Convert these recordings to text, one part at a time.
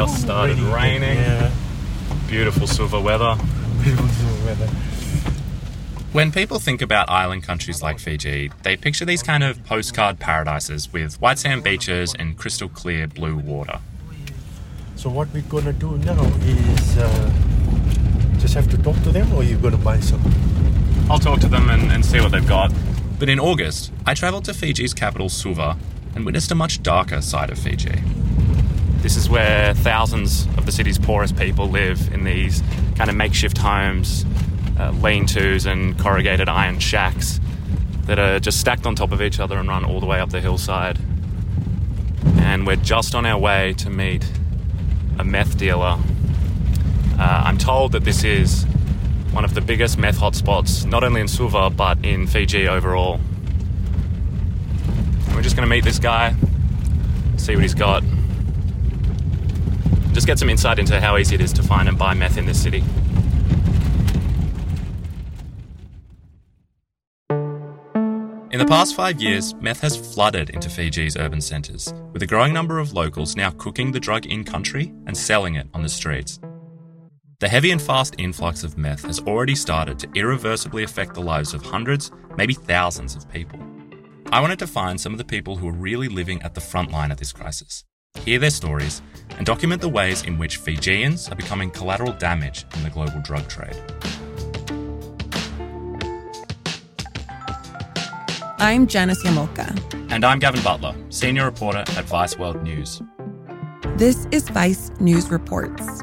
Just started raining. Yeah. Beautiful silver weather. Beautiful weather. When people think about island countries like Fiji, they picture these kind of postcard paradises with white sand beaches and crystal clear blue water. So what we're gonna do now is uh, just have to talk to them, or you're gonna buy some. I'll talk to them and, and see what they've got. But in August, I travelled to Fiji's capital, Suva, and witnessed a much darker side of Fiji. This is where thousands of the city's poorest people live in these kind of makeshift homes, uh, lean tos, and corrugated iron shacks that are just stacked on top of each other and run all the way up the hillside. And we're just on our way to meet a meth dealer. Uh, I'm told that this is one of the biggest meth hotspots, not only in Suva, but in Fiji overall. We're just going to meet this guy, see what he's got, just get some insight into how easy it is to find and buy meth in this city. In the past five years, meth has flooded into Fiji's urban centres, with a growing number of locals now cooking the drug in country and selling it on the streets. The heavy and fast influx of meth has already started to irreversibly affect the lives of hundreds, maybe thousands of people. I wanted to find some of the people who are really living at the front line of this crisis, hear their stories, and document the ways in which Fijians are becoming collateral damage in the global drug trade. I'm Janice Llamoca. And I'm Gavin Butler, senior reporter at Vice World News. This is Vice News Reports.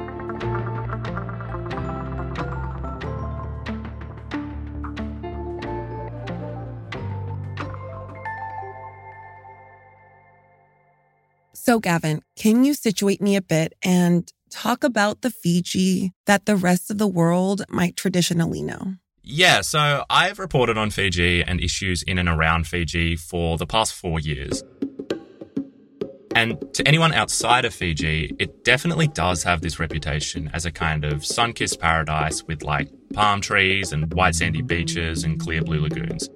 So, Gavin, can you situate me a bit and talk about the Fiji that the rest of the world might traditionally know? Yeah, so I've reported on Fiji and issues in and around Fiji for the past four years. And to anyone outside of Fiji, it definitely does have this reputation as a kind of sun kissed paradise with like palm trees and white sandy beaches and clear blue lagoons.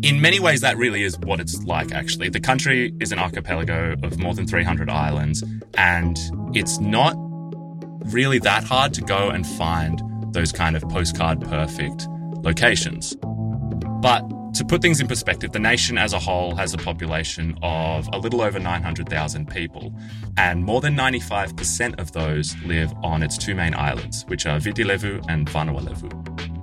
In many ways, that really is what it's like, actually. The country is an archipelago of more than 300 islands, and it's not really that hard to go and find those kind of postcard perfect locations. But to put things in perspective, the nation as a whole has a population of a little over 900,000 people, and more than 95% of those live on its two main islands, which are Viti Levu and Vanua Levu.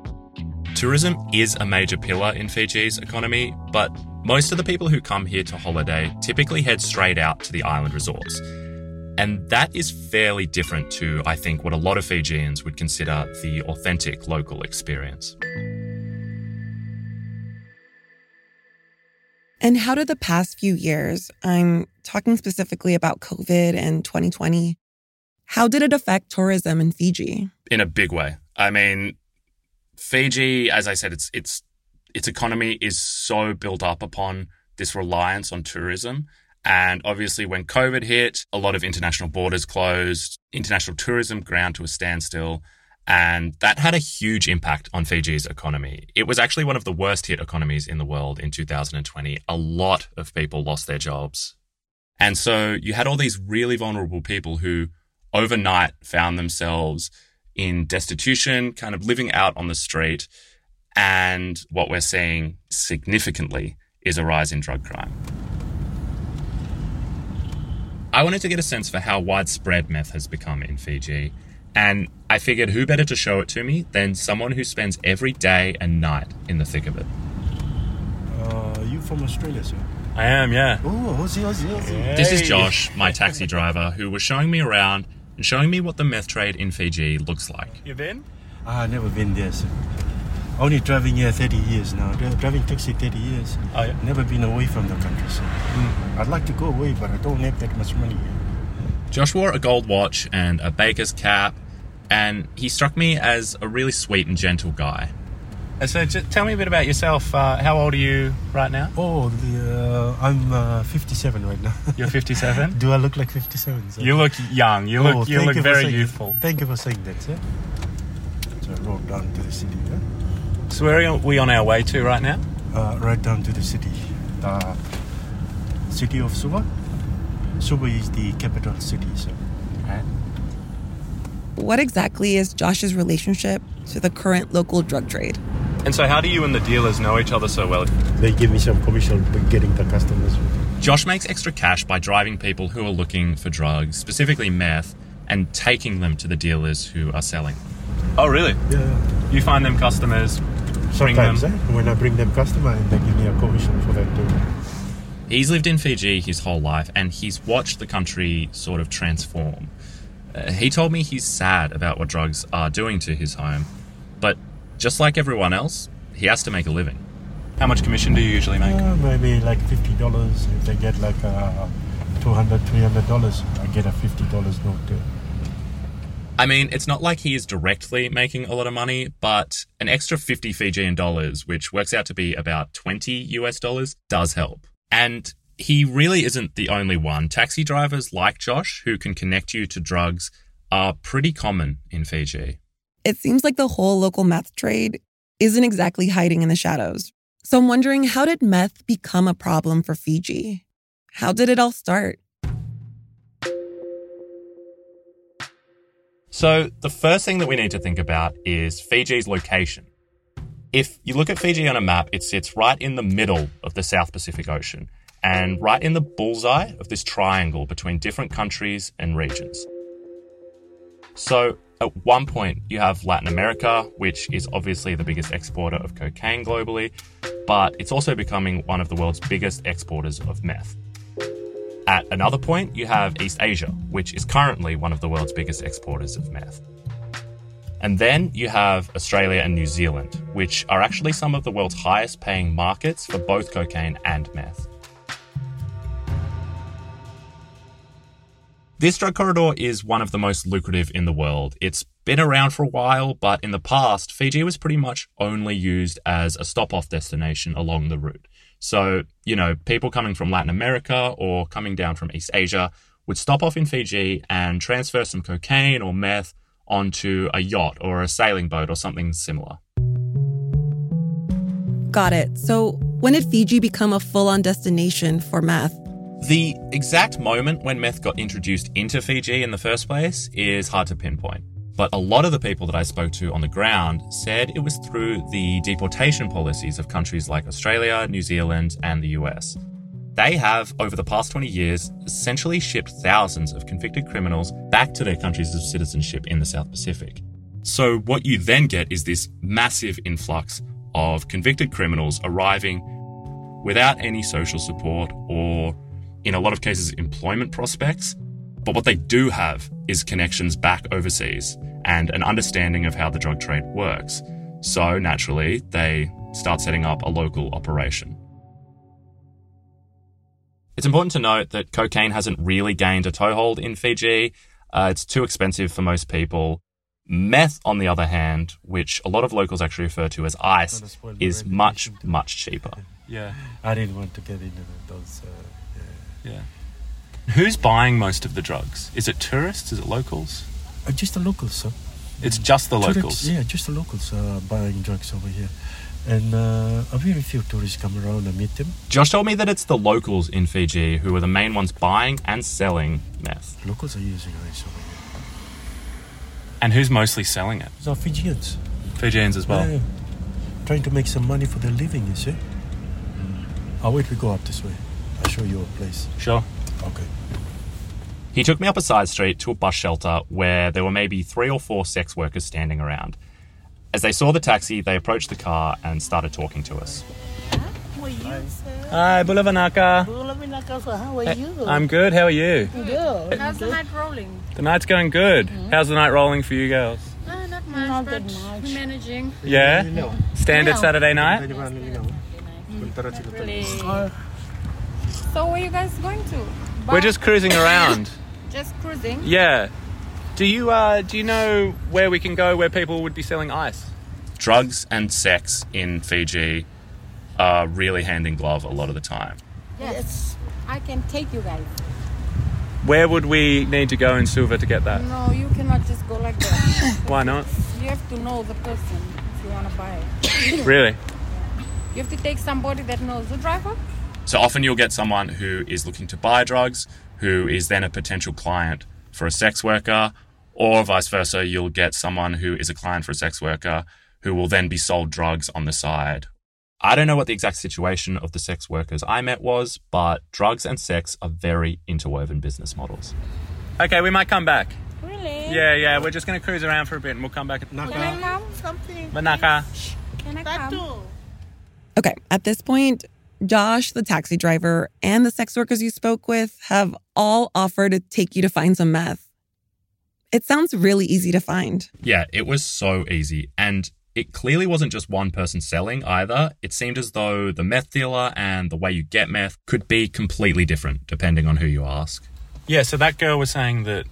Tourism is a major pillar in Fiji's economy, but most of the people who come here to holiday typically head straight out to the island resorts. And that is fairly different to, I think, what a lot of Fijians would consider the authentic local experience. And how did the past few years, I'm talking specifically about COVID and 2020, how did it affect tourism in Fiji? In a big way. I mean, Fiji, as I said, its its its economy is so built up upon this reliance on tourism. And obviously, when COVID hit, a lot of international borders closed, international tourism ground to a standstill. And that had a huge impact on Fiji's economy. It was actually one of the worst hit economies in the world in 2020. A lot of people lost their jobs. And so you had all these really vulnerable people who overnight found themselves in destitution, kind of living out on the street. And what we're seeing significantly is a rise in drug crime. I wanted to get a sense for how widespread meth has become in Fiji. And I figured who better to show it to me than someone who spends every day and night in the thick of it. Uh, you from Australia, sir? I am, yeah. Oh, Aussie, Aussie, Aussie. This is Josh, my taxi driver, who was showing me around and showing me what the meth trade in Fiji looks like. You've been? Ah, never been there, sir. Only driving here 30 years now. Driving taxi 30 years. Oh, yeah. Never been away from the country. So I'd like to go away, but I don't have that much money. Josh wore a gold watch and a baker's cap, and he struck me as a really sweet and gentle guy. So, j- tell me a bit about yourself. Uh, how old are you right now? Oh, the, uh, I'm uh, 57 right now. You're 57. Do I look like 57? sir? you look young. You look Oh, you look for very saying- youthful. Thank you for saying that, sir. So I rode down to the city, huh? So where are we on our way to right now? uh, right down to the city, the city of Suva. Suva is the capital city, so What exactly is Josh's relationship to the current local drug trade? And so, how do you and the dealers know each other so well? they give me some commission for getting the customers. Josh makes extra cash by driving people who are looking for drugs, specifically meth, and taking them to the dealers who are selling. Oh, really? Yeah, You find them customers, bring sometimes them. eh, when I bring them customer and they give me a commission for that too. He's lived in Fiji his whole life and he's watched the country sort of transform. Uh, he told me he's sad about what drugs are doing to his home, but just like everyone else, he has to make a living. How much commission do you usually make? Uh, maybe like fifty dollars. If they get like uh, 200 300 dollars, I get a fifty dollars note too. I mean, it's not like he is directly making a lot of money, but an extra 50 Fijian dollars, which works out to be about 20 US dollars, does help. And he really isn't the only one. Taxi drivers like Josh, who can connect you to drugs, are pretty common in Fiji. It seems like the whole local meth trade isn't exactly hiding in the shadows. So I'm wondering how did meth become a problem for Fiji? How did it all start? So, the first thing that we need to think about is Fiji's location. If you look at Fiji on a map, it sits right in the middle of the South Pacific Ocean and right in the bullseye of this triangle between different countries and regions. So, at one point, you have Latin America, which is obviously the biggest exporter of cocaine globally, but it's also becoming one of the world's biggest exporters of meth. At another point, you have East Asia, which is currently one of the world's biggest exporters of meth. And then you have Australia and New Zealand, which are actually some of the world's highest paying markets for both cocaine and meth. This drug corridor is one of the most lucrative in the world. It's been around for a while, but in the past, Fiji was pretty much only used as a stop off destination along the route. So, you know, people coming from Latin America or coming down from East Asia would stop off in Fiji and transfer some cocaine or meth onto a yacht or a sailing boat or something similar. Got it. So when did Fiji become a full on destination for meth? The exact moment when meth got introduced into Fiji in the first place is hard to pinpoint. But a lot of the people that I spoke to on the ground said it was through the deportation policies of countries like Australia, New Zealand, and the US. They have, over the past 20 years, essentially shipped thousands of convicted criminals back to their countries of citizenship in the South Pacific. So, what you then get is this massive influx of convicted criminals arriving without any social support or, in a lot of cases, employment prospects. But what they do have is connections back overseas and an understanding of how the drug trade works. So, naturally, they start setting up a local operation. It's important to note that cocaine hasn't really gained a toehold in Fiji. Uh, it's too expensive for most people. Meth, on the other hand, which a lot of locals actually refer to as ice, Gonna spoil my is much, much cheaper. Yeah, I didn't want to get into those. Uh, yeah. yeah. Who's buying most of the drugs? Is it tourists? Is it locals? Uh, just the locals, sir. It's just the Tourists- locals. yeah, just the locals uh, buying drugs over here. And uh, a very few tourists come around and meet them. Josh told me that it's the locals in Fiji who are the main ones buying and selling meth. Locals are using ice over here. And who's mostly selling it? It's our Fijians. Fijians as well. Yeah, trying to make some money for their living, you see. I'll wait, we go up this way. I'll show you a place. Sure. Okay. He took me up a side street to a bus shelter where there were maybe three or four sex workers standing around. As they saw the taxi, they approached the car and started talking to us. How are you, sir? Hi, Bulavanaka. Bulavinaka, so how are you? I'm good. How are you? good. How's the night rolling? The night's going good. How's the night rolling for you girls? Uh, not Not that much. Managing. Yeah? No. Standard No. Saturday night? Tanya Bang, you know. Sementara cerita. Really. So where are you guys going to? We're just cruising around. just cruising. Yeah. Do you uh do you know where we can go where people would be selling ice? Drugs and sex in Fiji are really hand in glove a lot of the time. Yes. I can take you guys. Where would we need to go in Suva to get that? No, you cannot just go like that. Why not? you have to know the person if you want to buy it. Really? You have to take somebody that knows the driver. So often you'll get someone who is looking to buy drugs, who is then a potential client for a sex worker, or vice versa, you'll get someone who is a client for a sex worker who will then be sold drugs on the side. I don't know what the exact situation of the sex workers I met was, but drugs and sex are very interwoven business models. Okay, we might come back. Really? Yeah, yeah, we're just gonna cruise around for a bit and we'll come back. Can I Naka. come? Something. Manaka. Can I come? Okay, at this point, Josh, the taxi driver, and the sex workers you spoke with have all offered to take you to find some meth. It sounds really easy to find. Yeah, it was so easy. And it clearly wasn't just one person selling either. It seemed as though the meth dealer and the way you get meth could be completely different depending on who you ask. Yeah, so that girl was saying that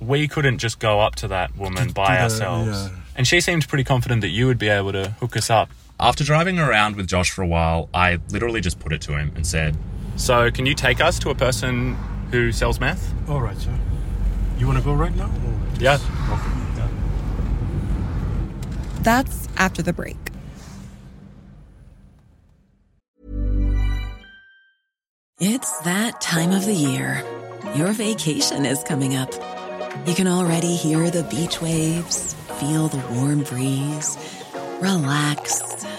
we couldn't just go up to that woman by the- ourselves. yeah. And she seemed pretty confident that you would be able to hook us up. After driving around with Josh for a while, I literally just put it to him and said, So, can you take us to a person who sells meth? All right, sir. You want to go right now? or- Yeah. That's after the break. It's that time of the year. Your vacation is coming up. You can already hear the beach waves, feel the warm breeze, relax,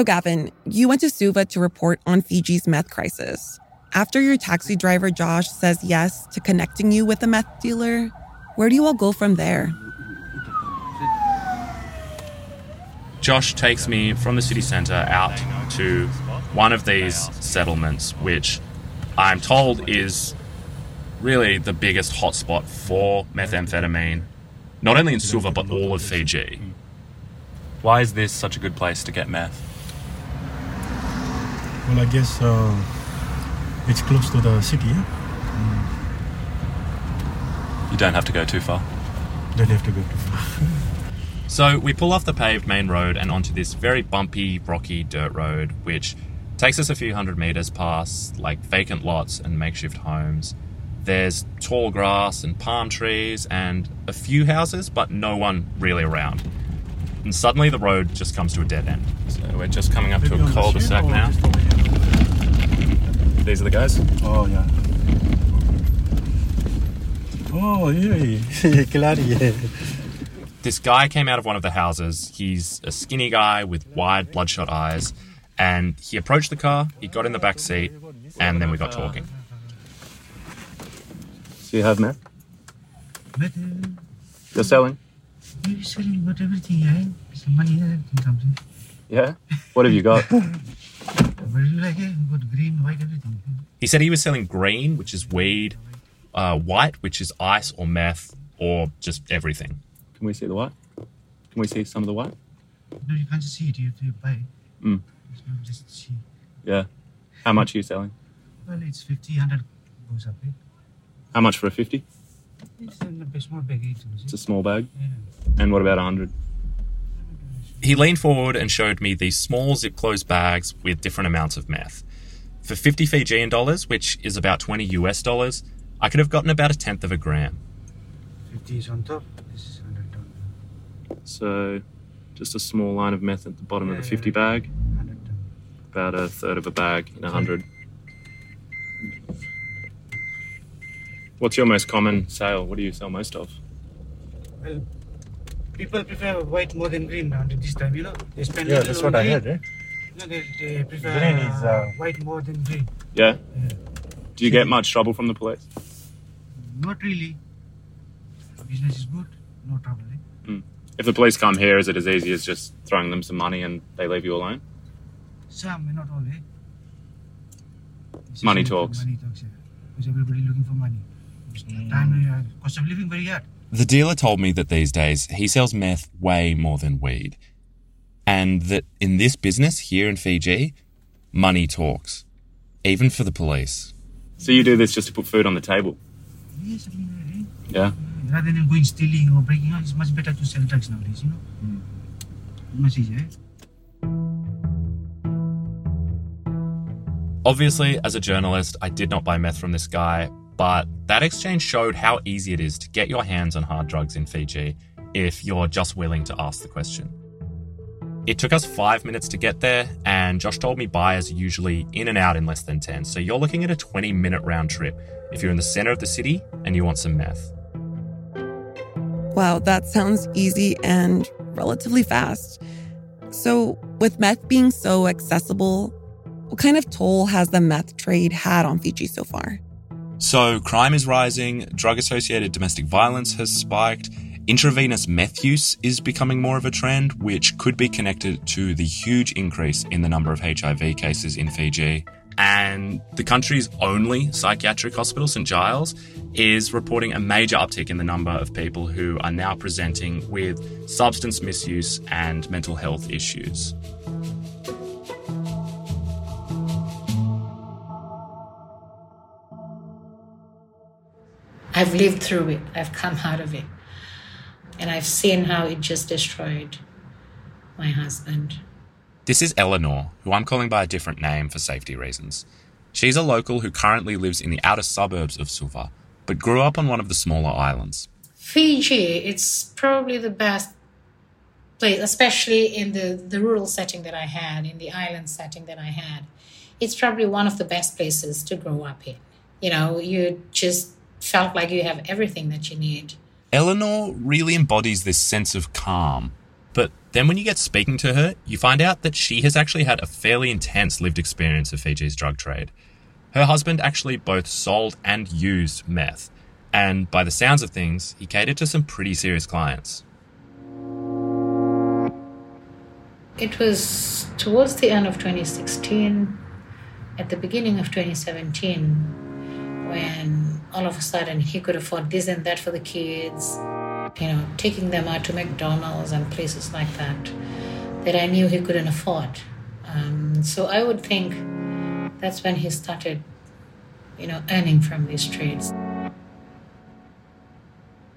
So, Gavin, you went to Suva to report on Fiji's meth crisis. After your taxi driver Josh says yes to connecting you with a meth dealer, where do you all go from there? Josh takes me from the city centre out to one of these settlements, which I'm told is really the biggest hotspot for methamphetamine, not only in Suva, but all of Fiji. Why is this such a good place to get meth? Well, I guess uh, it's close to the city. Yeah? You don't have to go too far. Don't have to go too far. So we pull off the paved main road and onto this very bumpy, rocky dirt road, which takes us a few hundred meters past like vacant lots and makeshift homes. There's tall grass and palm trees and a few houses, but no one really around. And suddenly the road just comes to a dead end. So, we're just coming up to a cul-de-sac now. just over here? These are the guys. Oh, yeah. Oh, yeah. Claro, yeah. This guy came out of one of the houses. He's a skinny guy with wide, bloodshot eyes. And he approached the car, he got in the back seat, and then we got talking. So you have meth? But You're selling? Uh, you selling got everything, eh? Some money there can come in. Yeah. What have you got? What do you like, eh? Got green, white, everything. He said he was selling green, which is weed, uh, white, which is ice or meth, or just everything. Can we see the white? Can we see some of the white? No, you can't see it. You have to buy. Mm. It's just see. Yeah. How much are you selling? Well, it's 50, 100 goes up, eh? How much for a 50? It's a small bag. It's a small bag. Yeah. And what about a 100? He leaned forward and showed me these small zip closed bags with different amounts of meth. For 50 Fijian dollars, which is about 20 US dollars, I could have gotten about a tenth of a gram. 50 is on top. This is 100 down. So, just a small line of meth at the bottom of the 50 yeah. bag, 100 about a third of a bag in a 100. What's your most common sale? What do you sell most of? Well, people prefer white more than green now this time, you know. They spend Yeah, little that's on what I heard, eh? No, they, they prefer Green is, uh, white more than green. Yeah. Yeah. Do you get much trouble from the police? Not really. Business is good. No trouble. Eh? If the police come here, is it as easy as just throwing them some money and they leave you alone? Some, not all. Eh? It's Money talks. Money talks. Yeah. Because everybody looking for money. It's Time, uh, cost of living very hard. The dealer told me that these days he sells meth way more than weed. And that in this business here in Fiji, money talks, even for the police. So you do this just to put food on the table? Yes, I mean? Yeah. Rather than going stealing or breaking out, it's much better to sell drugs nowadays, you know? Much easier. Eh? Obviously, as a journalist, I did not buy meth from this guy, but that exchange showed how easy it is to get your hands on hard drugs in Fiji if you're just willing to ask the question. It took us five minutes to get there, and Josh told me buyers are usually in and out in less than 10, so you're looking at a 20 minute round trip if you're in the center of the city and you want some meth. Wow, that sounds easy and relatively fast. So, with meth being so accessible, what kind of toll has the meth trade had on Fiji so far? So, crime is rising, drug associated domestic violence has spiked, intravenous meth use is becoming more of a trend, which could be connected to the huge increase in the number of HIV cases in Fiji. And the country's only psychiatric hospital, St. Giles, is reporting a major uptick in the number of people who are now presenting with substance misuse and mental health issues. I've lived through it, I've come out of it. And I've seen how it just destroyed my husband. This is Eleanor, who I'm calling by a different name for safety reasons. She's a local who currently lives in the outer suburbs of Suva, but grew up on one of the smaller islands. Fiji, it's probably the best place, especially in the, the rural setting that I had, in the island setting that I had. It's probably one of the best places to grow up in. You know, you just felt like you have everything that you need. Eleanor really embodies this sense of calm. But then when you get speaking to her, you find out that she has actually had a fairly intense lived experience of Fiji's drug trade. Her husband actually both sold and used meth, and by the sounds of things, he catered to some pretty serious clients. It was towards the end of 2016, at the beginning of 2017, when all of a sudden he could afford this and that for the kids, you know, taking them out to McDonald's and places like that, that I knew he couldn't afford. Um, so I would think that's when he started, you know, earning from these trades.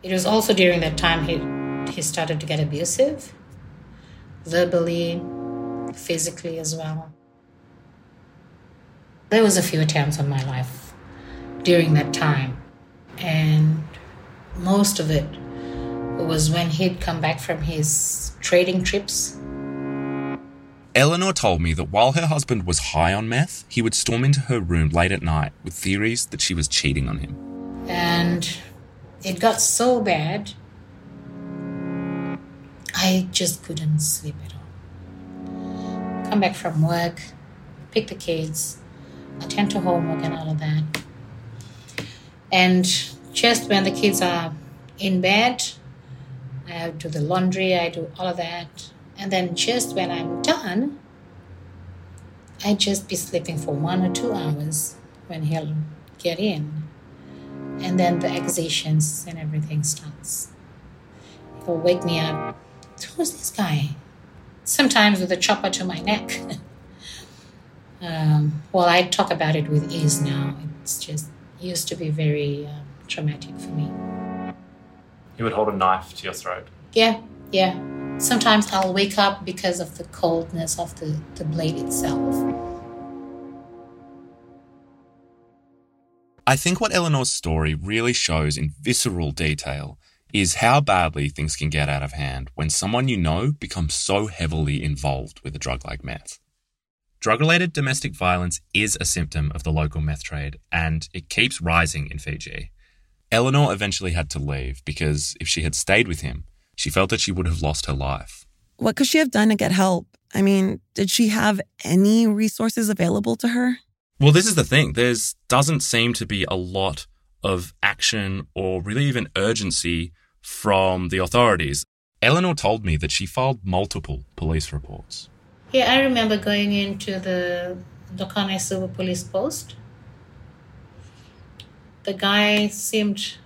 It was also during that time he, he started to get abusive verbally, physically as well. There was a few attempts on my life during that time, and most of it was when he'd come back from his trading trips. Eleanor told me that while her husband was high on meth, he would storm into her room late at night with theories that she was cheating on him. And it got so bad, I just couldn't sleep at all. Come back from work, pick the kids, attend to homework and all of that. And just when the kids are in bed, I do the laundry, I do all of that. And then just when I'm done, I just be sleeping for one or two hours when he'll get in. And then the accusations and everything starts. He'll wake me up. Who's this guy? Sometimes with a chopper to my neck. um, well, I talk about it with ease now. It's just used to be very um, traumatic for me. He would hold a knife to your throat. Yeah, yeah. Sometimes I'll wake up because of the coldness of the, the blade itself. I think what Eleanor's story really shows in visceral detail is how badly things can get out of hand when someone you know becomes so heavily involved with a drug like meth. Drug related domestic violence is a symptom of the local meth trade, and it keeps rising in Fiji. Eleanor eventually had to leave because if she had stayed with him, she felt that she would have lost her life. What could she have done to get help? I mean, did she have any resources available to her? Well, this is the thing. There's doesn't seem to be a lot of action or really even urgency from the authorities. Eleanor told me that she filed multiple police reports. Yeah, I remember going into the Dokanaisuva Police Post. The guy seemed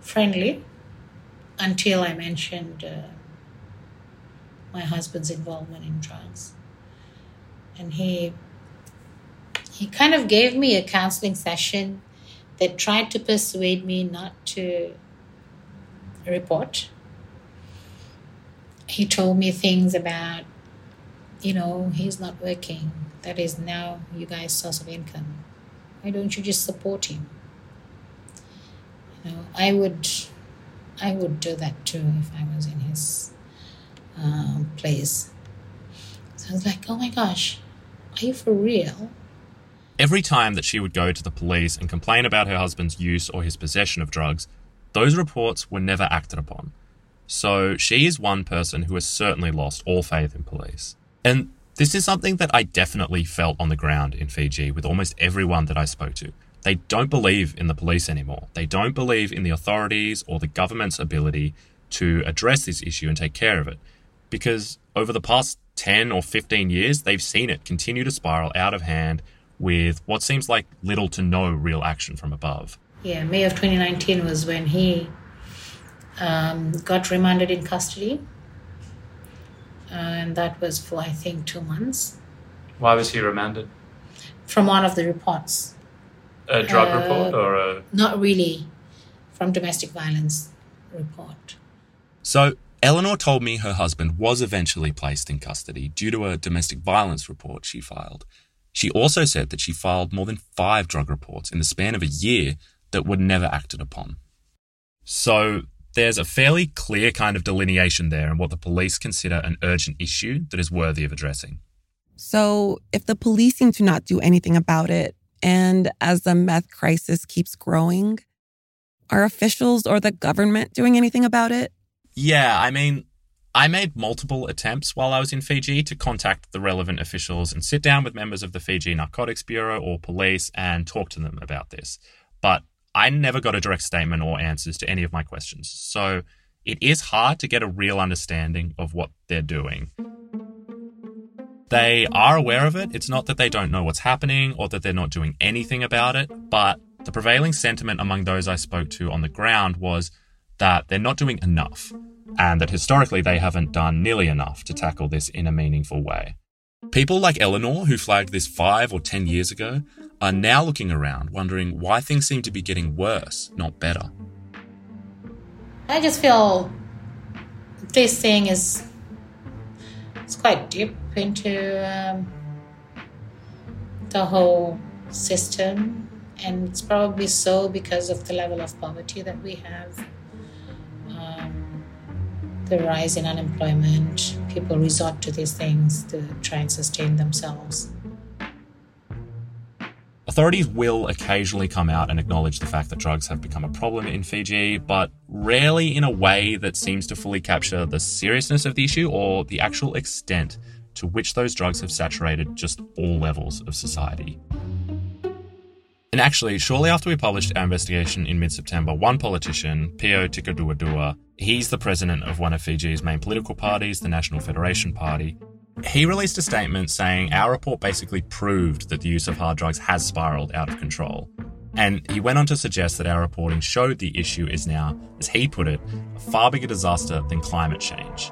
friendly until I mentioned uh, my husband's involvement in drugs. And he he kind of gave me a counseling session that tried to persuade me not to report. He told me things about, you know, he's not working. That is now you guys' source of income. Why don't you just support him? You know, I would, I would do that too if I was in his um, place. So I was like, oh my gosh, are you for real? Every time that she would go to the police and complain about her husband's use or his possession of drugs, those reports were never acted upon. So she is one person who has certainly lost all faith in police. And this is something that I definitely felt on the ground in Fiji with almost everyone that I spoke to. They don't believe in the police anymore. They don't believe in the authorities or the government's ability to address this issue and take care of it. Because over the past 10 or 15 years, they've seen it continue to spiral out of hand with what seems like little to no real action from above. Yeah, May of 2019 was when he um, got remanded in custody. And that was for, I think, two months. Why was he remanded? From one of the reports. A drug Uh, report or a. Not really, from domestic violence report. So, Eleanor told me her husband was eventually placed in custody due to a domestic violence report she filed. She also said that she filed more than five drug reports in the span of a year that were never acted upon. So, there's a fairly clear kind of delineation there in what the police consider an urgent issue that is worthy of addressing. So, if the police seem to not do anything about it, and as the meth crisis keeps growing, are officials or the government doing anything about it? Yeah, I mean, I made multiple attempts while I was in Fiji to contact the relevant officials and sit down with members of the Fiji Narcotics Bureau or police and talk to them about this. But I never got a direct statement or answers to any of my questions. So it is hard to get a real understanding of what they're doing. They are aware of it. It's not that they don't know what's happening or that they're not doing anything about it, but the prevailing sentiment among those I spoke to on the ground was that they're not doing enough, and that historically they haven't done nearly enough to tackle this in a meaningful way. People like Eleanor, who flagged this five or ten years ago, are now looking around wondering why things seem to be getting worse, not better. I just feel this thing is it's quite deep into um, the whole system, and it's probably so because of the level of poverty that we have. The rise in unemployment, people resort to these things to try and sustain themselves. Authorities will occasionally come out and acknowledge the fact that drugs have become a problem in Fiji, but rarely in a way that seems to fully capture the seriousness of the issue or the actual extent to which those drugs have saturated just all levels of society. And actually, shortly after we published our investigation in mid September, one politician, Pio Tikoduadua, he's the president of one of Fiji's main political parties, the National Federation Party, he released a statement saying our report basically proved that the use of hard drugs has spiraled out of control. And he went on to suggest that our reporting showed the issue is now, as he put it, a far bigger disaster than climate change.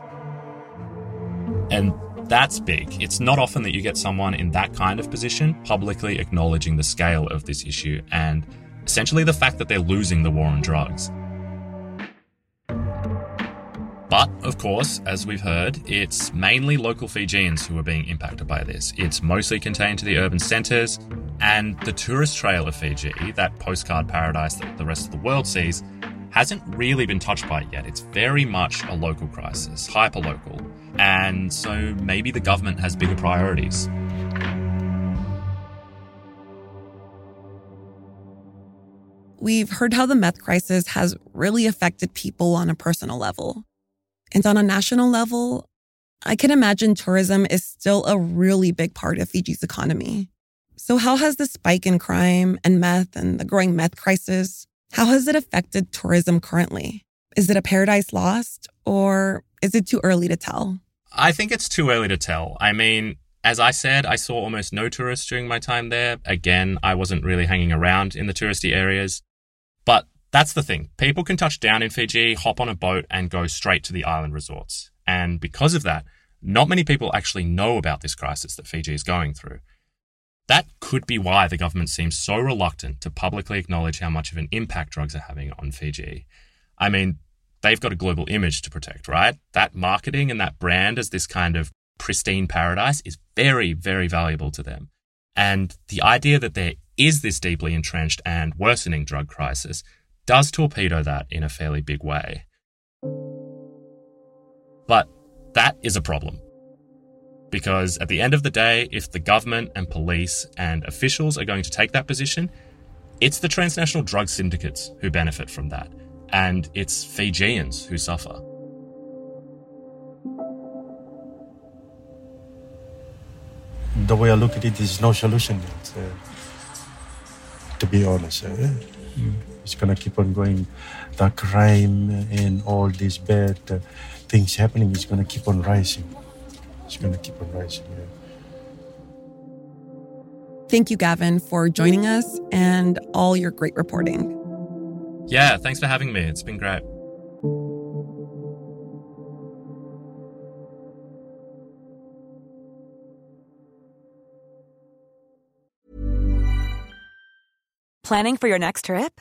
And that's big. It's not often that you get someone in that kind of position publicly acknowledging the scale of this issue and essentially the fact that they're losing the war on drugs. But, of course, as we've heard, it's mainly local Fijians who are being impacted by this. It's mostly contained to the urban centres, and the tourist trail of Fiji, that postcard paradise that the rest of the world sees, hasn't really been touched by it yet. It's very much a local crisis, hyper local. And so maybe the government has bigger priorities. We've heard how the meth crisis has really affected people on a personal level. And on a national level, I can imagine tourism is still a really big part of Fiji's economy. So, how has the spike in crime and meth and the growing meth crisis, how has it affected tourism currently? Is it a paradise lost or is it too early to tell? I think it's too early to tell. I mean, as I said, I saw almost no tourists during my time there. Again, I wasn't really hanging around in the touristy areas. But that's the thing. People can touch down in Fiji, hop on a boat, and go straight to the island resorts. And because of that, not many people actually know about this crisis that Fiji is going through. That could be why the government seems so reluctant to publicly acknowledge how much of an impact drugs are having on Fiji. I mean, they've got a global image to protect, right? That marketing and that brand as this kind of pristine paradise is very, very valuable to them. And the idea that there is this deeply entrenched and worsening drug crisis does torpedo that in a fairly big way. But that is a problem. Because at the end of the day, if the government and police and officials are going to take that position, it's the transnational drug syndicates who benefit from that, and it's Fijians who suffer. The way I look at it is no solution yet. Uh, to be honest, uh, mm. It's gonna keep on going. The crime and all these bad uh, things happening is gonna keep on rising. It's gonna keep on rising. Yeah. Thank you, Gavin, for joining us and all your great reporting. Yeah, thanks for having me. It's been great. Planning for your next trip?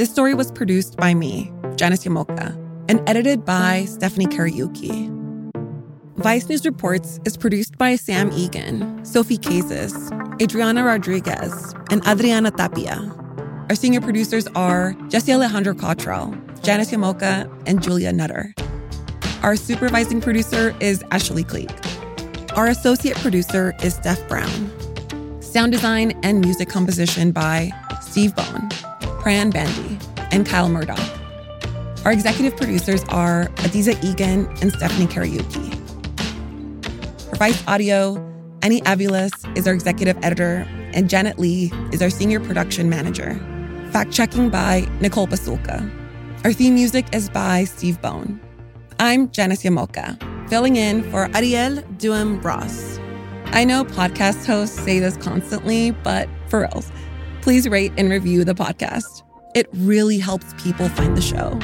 This story was produced by me, Janice Llamoca, and edited by Stephanie Kariuki. Vice News Reports is produced by Sam Egan, Sophie Kazis, Adriana Rodriguez, and Adriana Tapia. Our senior producers are Jesse Alejandro Cottrell, Janice Llamoca, and Julia Nutter. Our supervising producer is Ashley Cleek. Our associate producer is Steph Brown. Sound design and music composition by Steve Bone, Pran Bandi, and Kyle Murdoch. Our executive producers are Adizah Eghan and Stephanie Kariuki. For vice Audio, Annie Aviles is our executive editor, and Janet Lee is our senior production manager. Fact checking by Nicole Pasulka. Our theme music is by Steve Bone. I'm Janice Llamoca, filling in for Ariel Duem Ross. I know podcast hosts say this constantly, but for reals, please rate and review the podcast. It really helps people find the show.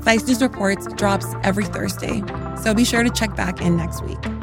Vice News Reports drops every Thursday, so be sure to check back in next week.